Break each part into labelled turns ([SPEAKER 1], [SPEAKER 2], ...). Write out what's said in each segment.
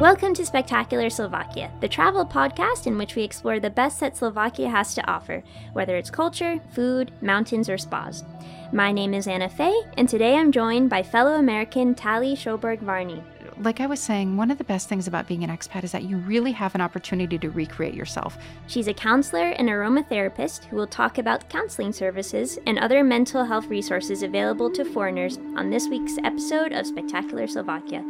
[SPEAKER 1] Welcome to Spectacular Slovakia, the travel podcast in which we explore the best that Slovakia has to offer, whether it's culture, food, mountains, or spas. My name is Anna Faye, and today I'm joined by fellow American Tali Schoberg Varney.
[SPEAKER 2] Like I was saying, one of the best things about being an expat is that you really have an opportunity to recreate yourself.
[SPEAKER 1] She's a counselor and aromatherapist who will talk about counseling services and other mental health resources available to foreigners on this week's episode of Spectacular Slovakia.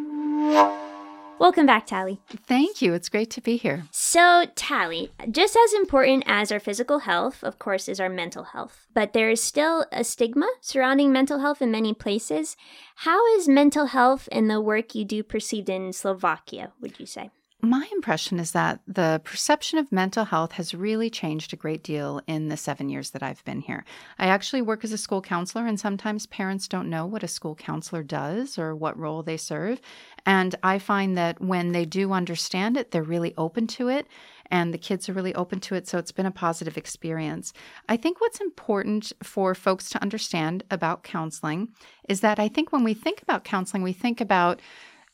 [SPEAKER 1] Welcome back, Tally.
[SPEAKER 2] Thank you. It's great to be here.
[SPEAKER 1] So, Tally, just as important as our physical health, of course, is our mental health. But there is still a stigma surrounding mental health in many places. How is mental health and the work you do perceived in Slovakia, would you say?
[SPEAKER 2] My impression is that the perception of mental health has really changed a great deal in the seven years that I've been here. I actually work as a school counselor, and sometimes parents don't know what a school counselor does or what role they serve. And I find that when they do understand it, they're really open to it, and the kids are really open to it. So it's been a positive experience. I think what's important for folks to understand about counseling is that I think when we think about counseling, we think about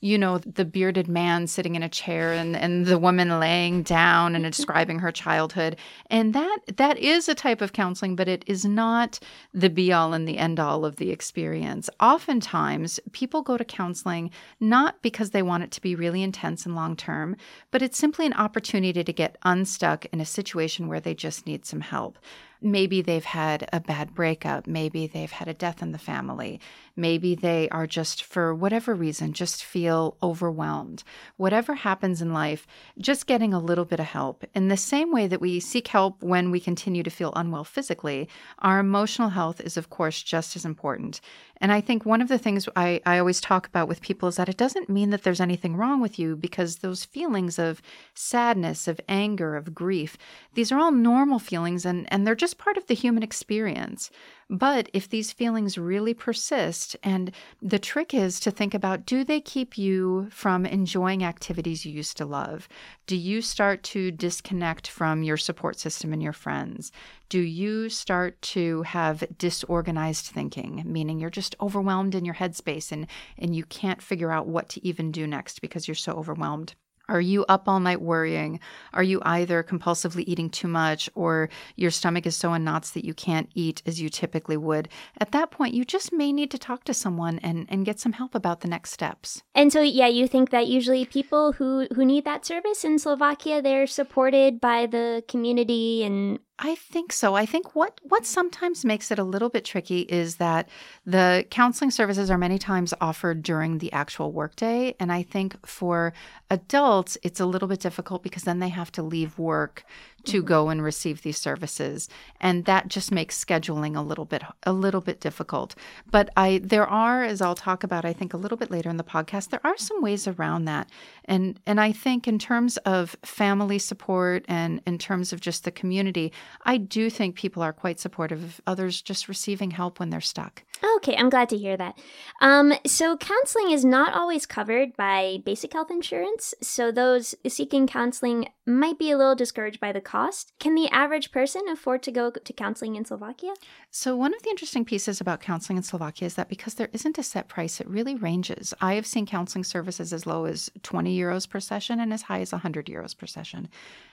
[SPEAKER 2] you know, the bearded man sitting in a chair and, and the woman laying down and describing her childhood. And that that is a type of counseling, but it is not the be all and the end all of the experience. Oftentimes, people go to counseling not because they want it to be really intense and long term, but it's simply an opportunity to get unstuck in a situation where they just need some help. Maybe they've had a bad breakup. Maybe they've had a death in the family. Maybe they are just, for whatever reason, just feel overwhelmed. Whatever happens in life, just getting a little bit of help. In the same way that we seek help when we continue to feel unwell physically, our emotional health is, of course, just as important. And I think one of the things I, I always talk about with people is that it doesn't mean that there's anything wrong with you because those feelings of sadness, of anger, of grief, these are all normal feelings and, and they're just part of the human experience. But if these feelings really persist, and the trick is to think about do they keep you from enjoying activities you used to love? Do you start to disconnect from your support system and your friends? Do you start to have disorganized thinking, meaning you're just overwhelmed in your headspace and, and you can't figure out what to even do next because you're so overwhelmed? Are you up all night worrying? Are you either compulsively eating too much or your stomach is so in knots that you can't eat as you typically would? At that point, you just may need to talk to someone and, and get some help about the next steps.
[SPEAKER 1] And so, yeah, you think that usually people who, who need that service in Slovakia, they're supported by the community and
[SPEAKER 2] I think so. I think what what sometimes makes it a little bit tricky is that the counseling services are many times offered during the actual workday, and I think for adults it's a little bit difficult because then they have to leave work to mm-hmm. go and receive these services and that just makes scheduling a little bit a little bit difficult but i there are as i'll talk about i think a little bit later in the podcast there are some ways around that and and i think in terms of family support and in terms of just the community i do think people are quite supportive of others just receiving help when they're stuck
[SPEAKER 1] okay i'm glad to hear that um, so counseling is not always covered by basic health insurance so those seeking counseling might be a little discouraged by the cost. Can the average person afford to go to counseling in Slovakia?
[SPEAKER 2] So, one of the interesting pieces about counseling in Slovakia is that because there isn't a set price, it really ranges. I have seen counseling services as low as 20 euros per session and as high as 100 euros per session.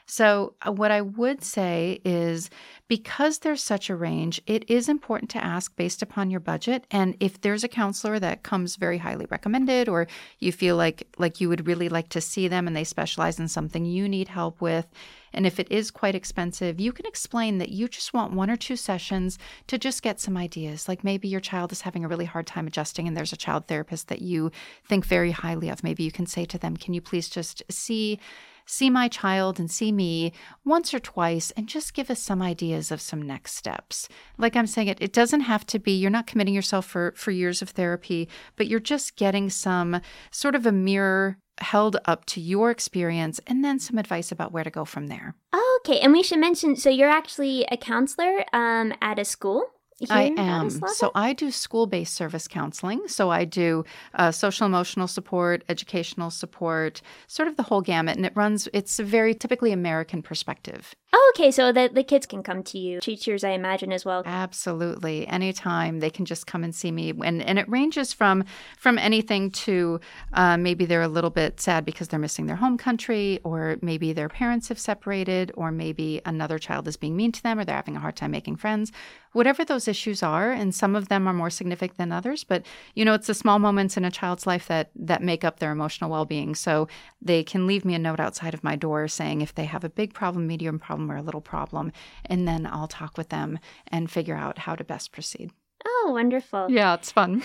[SPEAKER 2] So, uh, what I would say is because there's such a range, it is important to ask based upon your budget. And if there's a counselor that comes very highly recommended, or you feel like like you would really like to see them and they specialize in something you need help with, and if it is quite expensive, you can explain that you just want one or two sessions to just get some ideas. Like maybe your child is having a really hard time adjusting, and there's a child therapist that you think very highly of. Maybe you can say to them, Can you please just see? see my child and see me once or twice and just give us some ideas of some next steps. Like I'm saying it it doesn't have to be you're not committing yourself for for years of therapy, but you're just getting some sort of a mirror held up to your experience and then some advice about where to go from there.
[SPEAKER 1] okay, and we should mention so you're actually a counselor um, at a school.
[SPEAKER 2] I am. So I do school based service counseling. So I do uh, social emotional support, educational support, sort of the whole gamut. And it runs, it's a very typically American perspective
[SPEAKER 1] Oh, okay. So the, the kids can come to you, teachers, I imagine, as well.
[SPEAKER 2] Absolutely. Anytime they can just come and see me. And, and it ranges from, from anything to uh, maybe they're a little bit sad because they're missing their home country, or maybe their parents have separated, or maybe another child is being mean to them, or they're having a hard time making friends. Whatever those issues are, and some of them are more significant than others, but you know, it's the small moments in a child's life that that make up their emotional well-being. So they can leave me a note outside of my door saying if they have a big problem, medium problem, problem or a little problem, and then I'll talk with them and figure out how to best proceed.
[SPEAKER 1] Oh, wonderful.
[SPEAKER 2] Yeah, it's fun.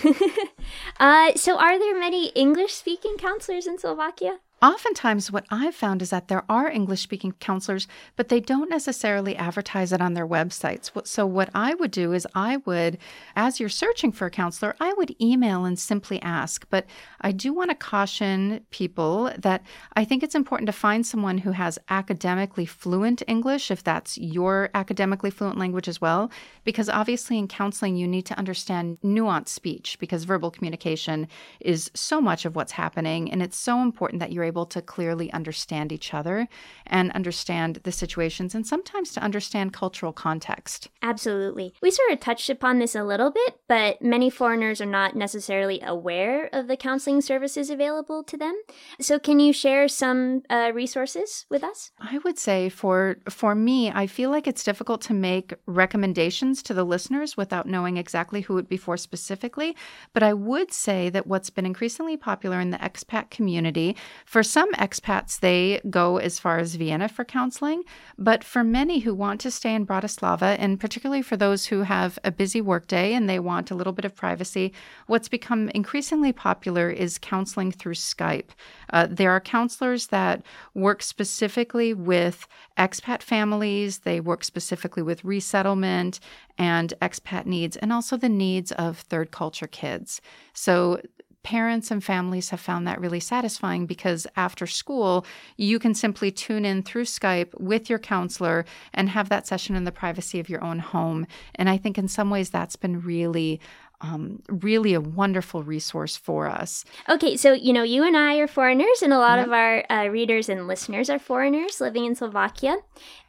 [SPEAKER 1] uh, so, are there many English speaking counselors in Slovakia?
[SPEAKER 2] Oftentimes, what I've found is that there are English speaking counselors, but they don't necessarily advertise it on their websites. So, what I would do is, I would, as you're searching for a counselor, I would email and simply ask. But I do want to caution people that I think it's important to find someone who has academically fluent English, if that's your academically fluent language as well. Because obviously, in counseling, you need to understand nuanced speech because verbal communication is so much of what's happening. And it's so important that you're able able to clearly understand each other and understand the situations and sometimes to understand cultural context.
[SPEAKER 1] Absolutely. We sort of touched upon this a little bit, but many foreigners are not necessarily aware of the counseling services available to them. So, can you share some uh, resources with us?
[SPEAKER 2] I would say for for me, I feel like it's difficult to make recommendations to the listeners without knowing exactly who it would be for specifically. But I would say that what's been increasingly popular in the expat community for for some expats, they go as far as Vienna for counseling, but for many who want to stay in Bratislava, and particularly for those who have a busy workday and they want a little bit of privacy, what's become increasingly popular is counseling through Skype. Uh, there are counselors that work specifically with expat families, they work specifically with resettlement and expat needs, and also the needs of third culture kids. So parents and families have found that really satisfying because after school, you can simply tune in through Skype with your counselor and have that session in the privacy of your own home. And I think in some ways that's been really um, really a wonderful resource for us.
[SPEAKER 1] Okay, so you know, you and I are foreigners, and a lot yep. of our uh, readers and listeners are foreigners living in Slovakia.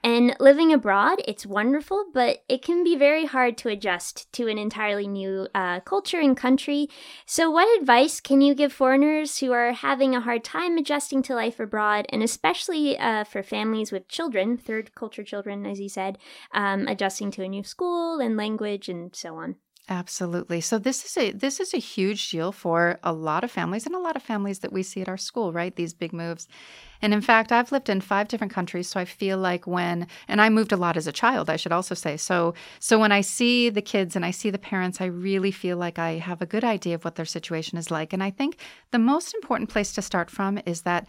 [SPEAKER 1] And living abroad, it's wonderful, but it can be very hard to adjust to an entirely new uh, culture and country. So, what advice can you give foreigners who are having a hard time adjusting to life abroad, and especially uh, for families with children, third culture children, as you said, um, adjusting to a new school and language and so on?
[SPEAKER 2] Absolutely. So this is a this is a huge deal for a lot of families and a lot of families that we see at our school, right? These big moves. And in fact, I've lived in 5 different countries, so I feel like when and I moved a lot as a child, I should also say. So so when I see the kids and I see the parents, I really feel like I have a good idea of what their situation is like. And I think the most important place to start from is that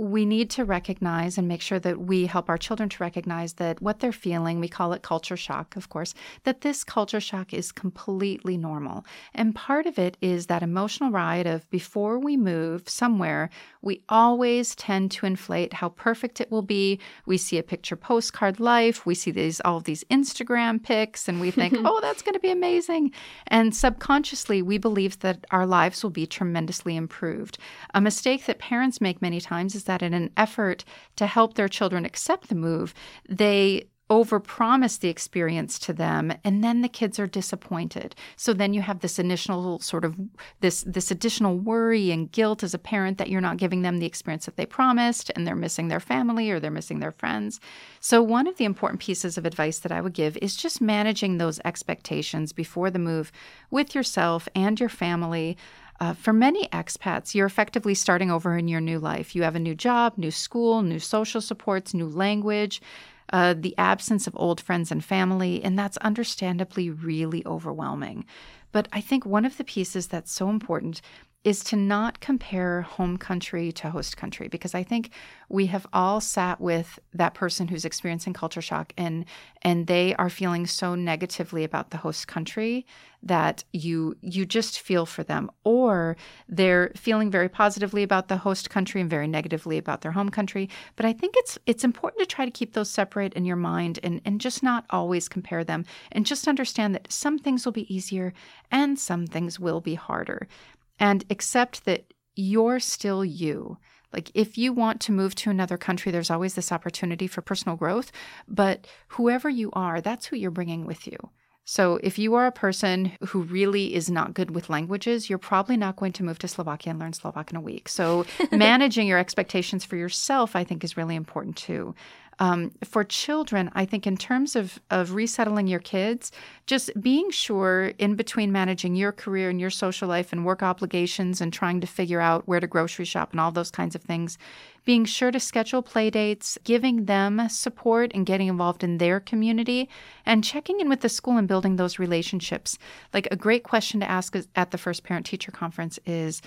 [SPEAKER 2] we need to recognize and make sure that we help our children to recognize that what they're feeling, we call it culture shock, of course, that this culture shock is completely normal. And part of it is that emotional ride of before we move somewhere, we always tend to inflate how perfect it will be. We see a picture postcard life, we see these all of these Instagram pics, and we think, oh, that's going to be amazing. And subconsciously, we believe that our lives will be tremendously improved. A mistake that parents make many times is that in an effort to help their children accept the move, they overpromise the experience to them and then the kids are disappointed. So then you have this initial sort of this this additional worry and guilt as a parent that you're not giving them the experience that they promised and they're missing their family or they're missing their friends. So one of the important pieces of advice that i would give is just managing those expectations before the move with yourself and your family uh, for many expats, you're effectively starting over in your new life. You have a new job, new school, new social supports, new language, uh, the absence of old friends and family, and that's understandably really overwhelming. But I think one of the pieces that's so important is to not compare home country to host country because I think we have all sat with that person who's experiencing culture shock and and they are feeling so negatively about the host country that you you just feel for them or they're feeling very positively about the host country and very negatively about their home country. But I think it's it's important to try to keep those separate in your mind and and just not always compare them and just understand that some things will be easier and some things will be harder and accept that you're still you. Like, if you want to move to another country, there's always this opportunity for personal growth. But whoever you are, that's who you're bringing with you. So, if you are a person who really is not good with languages, you're probably not going to move to Slovakia and learn Slovak in a week. So, managing your expectations for yourself, I think, is really important too. Um, for children, I think in terms of, of resettling your kids, just being sure in between managing your career and your social life and work obligations and trying to figure out where to grocery shop and all those kinds of things, being sure to schedule play dates, giving them support and getting involved in their community, and checking in with the school and building those relationships. Like a great question to ask at the first parent teacher conference is,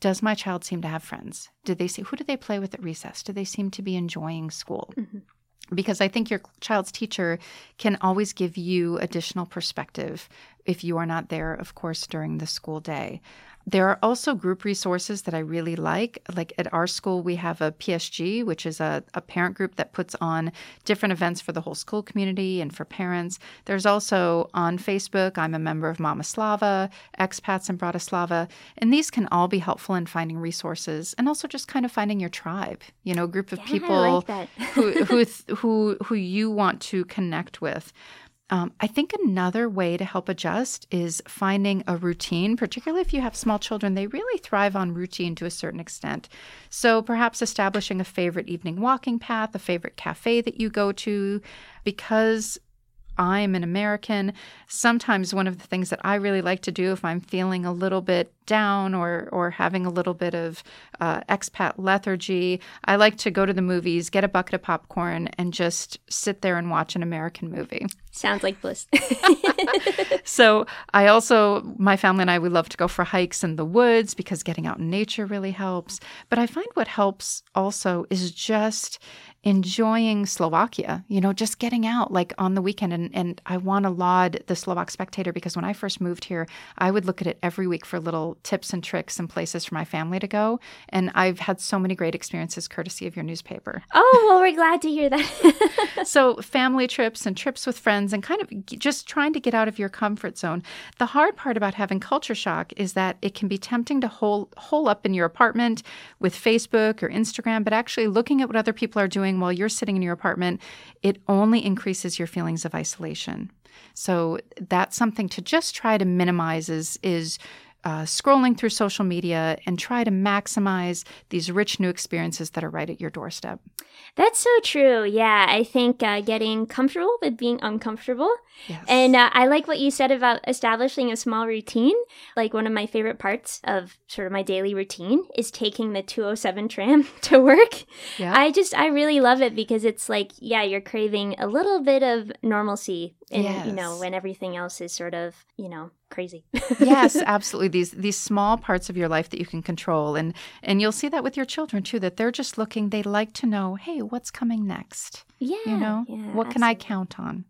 [SPEAKER 2] does my child seem to have friends? Did they see who do they play with at recess? Do they seem to be enjoying school? Mm-hmm. Because I think your child's teacher can always give you additional perspective if you are not there, of course, during the school day. There are also group resources that I really like. Like at our school, we have a PSG, which is a, a parent group that puts on different events for the whole school community and for parents. There's also on Facebook, I'm a member of Mama Slava, Expats in Bratislava, and these can all be helpful in finding resources and also just kind of finding your tribe, you know, a group of
[SPEAKER 1] yeah,
[SPEAKER 2] people
[SPEAKER 1] like
[SPEAKER 2] who, who, who, who you want to connect with. Um, I think another way to help adjust is finding a routine, particularly if you have small children. They really thrive on routine to a certain extent. So perhaps establishing a favorite evening walking path, a favorite cafe that you go to, because I'm an American. Sometimes one of the things that I really like to do if I'm feeling a little bit down or or having a little bit of uh, expat lethargy, I like to go to the movies, get a bucket of popcorn, and just sit there and watch an American movie.
[SPEAKER 1] Sounds like bliss.
[SPEAKER 2] so I also, my family and I, we love to go for hikes in the woods because getting out in nature really helps. But I find what helps also is just enjoying Slovakia, you know, just getting out like on the weekend. And, and I want to laud the Slovak Spectator because when I first moved here, I would look at it every week for little tips and tricks and places for my family to go. And I've had so many great experiences courtesy of your newspaper.
[SPEAKER 1] Oh, well, we're glad to hear that.
[SPEAKER 2] so, family trips and trips with friends and kind of just trying to get out of your comfort zone. The hard part about having culture shock is that it can be tempting to hole, hole up in your apartment with Facebook or Instagram, but actually looking at what other people are doing while you're sitting in your apartment, it only increases your feelings of isolation. So that's something to just try to minimize is, is uh, scrolling through social media and try to maximize these rich new experiences that are right at your doorstep.
[SPEAKER 1] That's so true. Yeah, I think uh, getting comfortable with being uncomfortable.
[SPEAKER 2] Yes.
[SPEAKER 1] And uh, I like what you said about establishing a small routine. Like one of my favorite parts of sort of my daily routine is taking the 207 tram to work.
[SPEAKER 2] Yeah.
[SPEAKER 1] I just, I really love it because it's like, yeah, you're craving a little bit of normalcy. And,
[SPEAKER 2] yes.
[SPEAKER 1] you know, when everything else is sort of, you know, crazy.
[SPEAKER 2] yes, absolutely. These these small parts of your life that you can control, and and you'll see that with your children too. That they're just looking. They like to know, hey, what's coming next?
[SPEAKER 1] Yeah,
[SPEAKER 2] you know,
[SPEAKER 1] yeah,
[SPEAKER 2] what
[SPEAKER 1] absolutely.
[SPEAKER 2] can I count on?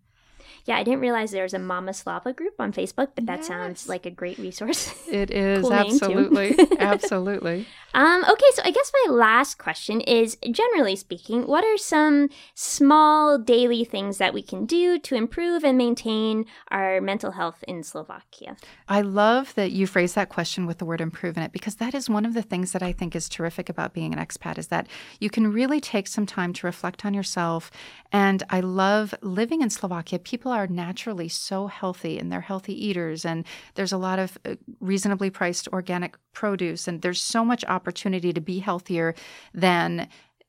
[SPEAKER 1] Yeah, I didn't realize there was a Mama Slava group on Facebook, but that
[SPEAKER 2] yes.
[SPEAKER 1] sounds like a great resource.
[SPEAKER 2] It is
[SPEAKER 1] cool
[SPEAKER 2] absolutely, absolutely.
[SPEAKER 1] Um, okay, so I guess my last question is generally speaking, what are some small daily things that we can do to improve and maintain our mental health in Slovakia?
[SPEAKER 2] I love that you phrase that question with the word improve in it because that is one of the things that I think is terrific about being an expat is that you can really take some time to reflect on yourself. And I love living in Slovakia. People are naturally so healthy and they're healthy eaters, and there's a lot of uh, reasonably priced organic produce, and there's so much opportunity to be healthier than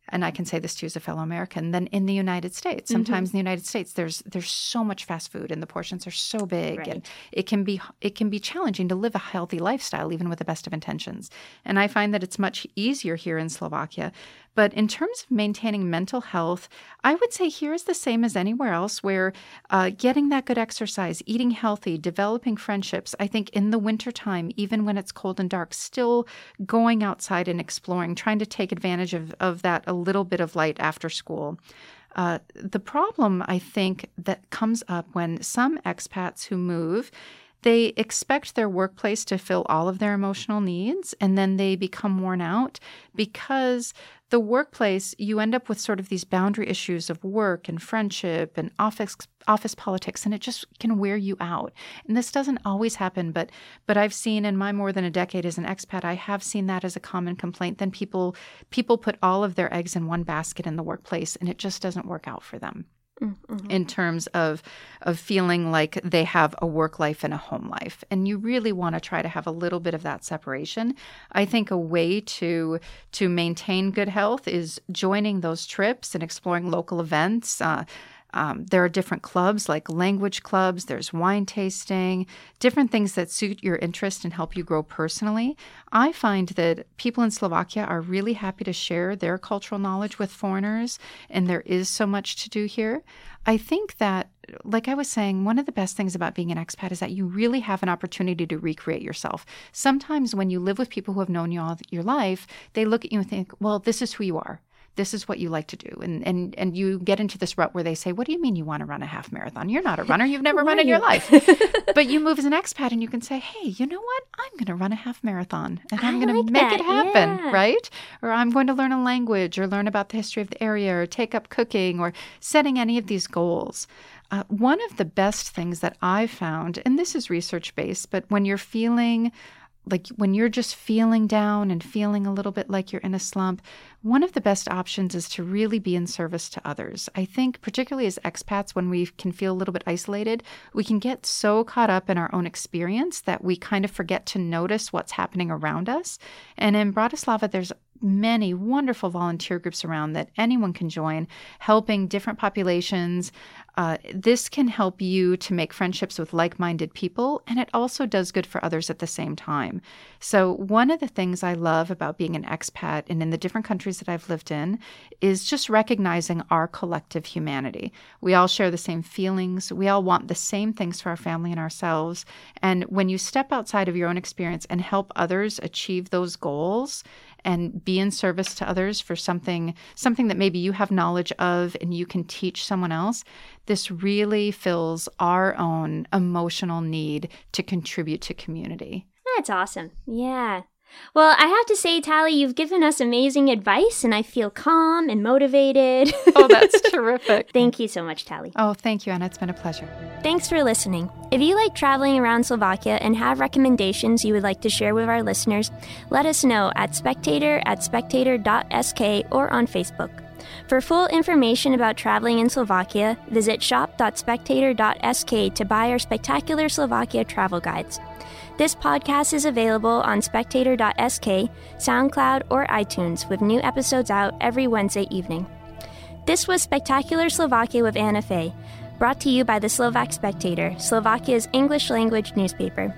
[SPEAKER 2] and I can say this to you as a fellow American, than in the United States.
[SPEAKER 1] Mm-hmm.
[SPEAKER 2] Sometimes in the United States, there's there's so much fast food, and the portions are so big,
[SPEAKER 1] Right.
[SPEAKER 2] and it can be it can be challenging to live a healthy lifestyle, even with the best of intentions. And I find that it's much easier here in Slovakia. But in terms of maintaining mental health, I would say here is the same as anywhere else, where uh, getting that good exercise, eating healthy, developing friendships. I think in the wintertime, even when it's cold and dark, still going outside and exploring, trying to take advantage of, of that a little bit of light after school. Uh, the problem, I think, that comes up when some expats who move, they expect their workplace to fill all of their emotional needs and then they become worn out because the workplace you end up with sort of these boundary issues of work and friendship and office office politics and it just can wear you out. And this doesn't always happen but but I've seen in my more than a decade as an expat I have seen that as a common complaint. Then people people put all of their eggs in one basket in the workplace and it just doesn't work out for them Mm-hmm. in terms of of feeling like they have a work life and a home life and you really want to try to have a little bit of that separation i think a way to to maintain good health is joining those trips and exploring local events uh, um, there are different clubs like language clubs, there's wine tasting, different things that suit your interest and help you grow personally. I find that people in Slovakia are really happy to share their cultural knowledge with foreigners, and there is so much to do here. I think that, like I was saying, one of the best things about being an expat is that you really have an opportunity to recreate yourself. Sometimes when you live with people who have known you all your life, they look at you and think, well, this is who you are this is what you like to do. And and and you get into this rut where they say what do you mean you want to run a half marathon? You're not a runner. You've never run in your life. But you move as an expat and you can say hey you know what? I'm going to run a half marathon and i'm going like to make
[SPEAKER 1] that.
[SPEAKER 2] it happen
[SPEAKER 1] yeah.
[SPEAKER 2] right? Or i'm going to learn a language or learn about the history of the area or take up cooking or setting any of these goals. Uh, one of the best things that I've found, and this is research based, but when you're feeling like when you're just feeling down and feeling a little bit like you're in a slump, one of the best options is to really be in service to others. I think, particularly as expats, when we can feel a little bit isolated, we can get so caught up in our own experience that we kind of forget to notice what's happening around us. And in Bratislava, there's many wonderful volunteer groups around that anyone can join, helping different populations. Uh, this can help you to make friendships with like minded people, and it also does good for others at the same time. So, one of the things I love about being an expat and in the different countries that I've lived in is just recognizing our collective humanity. We all share the same feelings, we all want the same things for our family and ourselves. And when you step outside of your own experience and help others achieve those goals, and be in service to others for something something that maybe you have knowledge of and you can teach someone else this really fills our own emotional need to contribute to community.
[SPEAKER 1] That's awesome. Yeah well, I have to say, Tally, you've given us amazing advice, and I feel calm and motivated.
[SPEAKER 2] oh, that's terrific.
[SPEAKER 1] Thank you so much, Tally.
[SPEAKER 2] Oh, thank you, Anna. It's been a pleasure.
[SPEAKER 1] Thanks for listening. If you like traveling around Slovakia and have recommendations you would like to share with our listeners, let us know at spectator at spectator.sk or on Facebook. For full information about traveling in Slovakia, visit shop.spectator.sk to buy our spectacular Slovakia travel guides. This podcast is available on spectator.sk, SoundCloud, or iTunes, with new episodes out every Wednesday evening. This was Spectacular Slovakia with Anna Fay, brought to you by the Slovak Spectator, Slovakia's English language newspaper.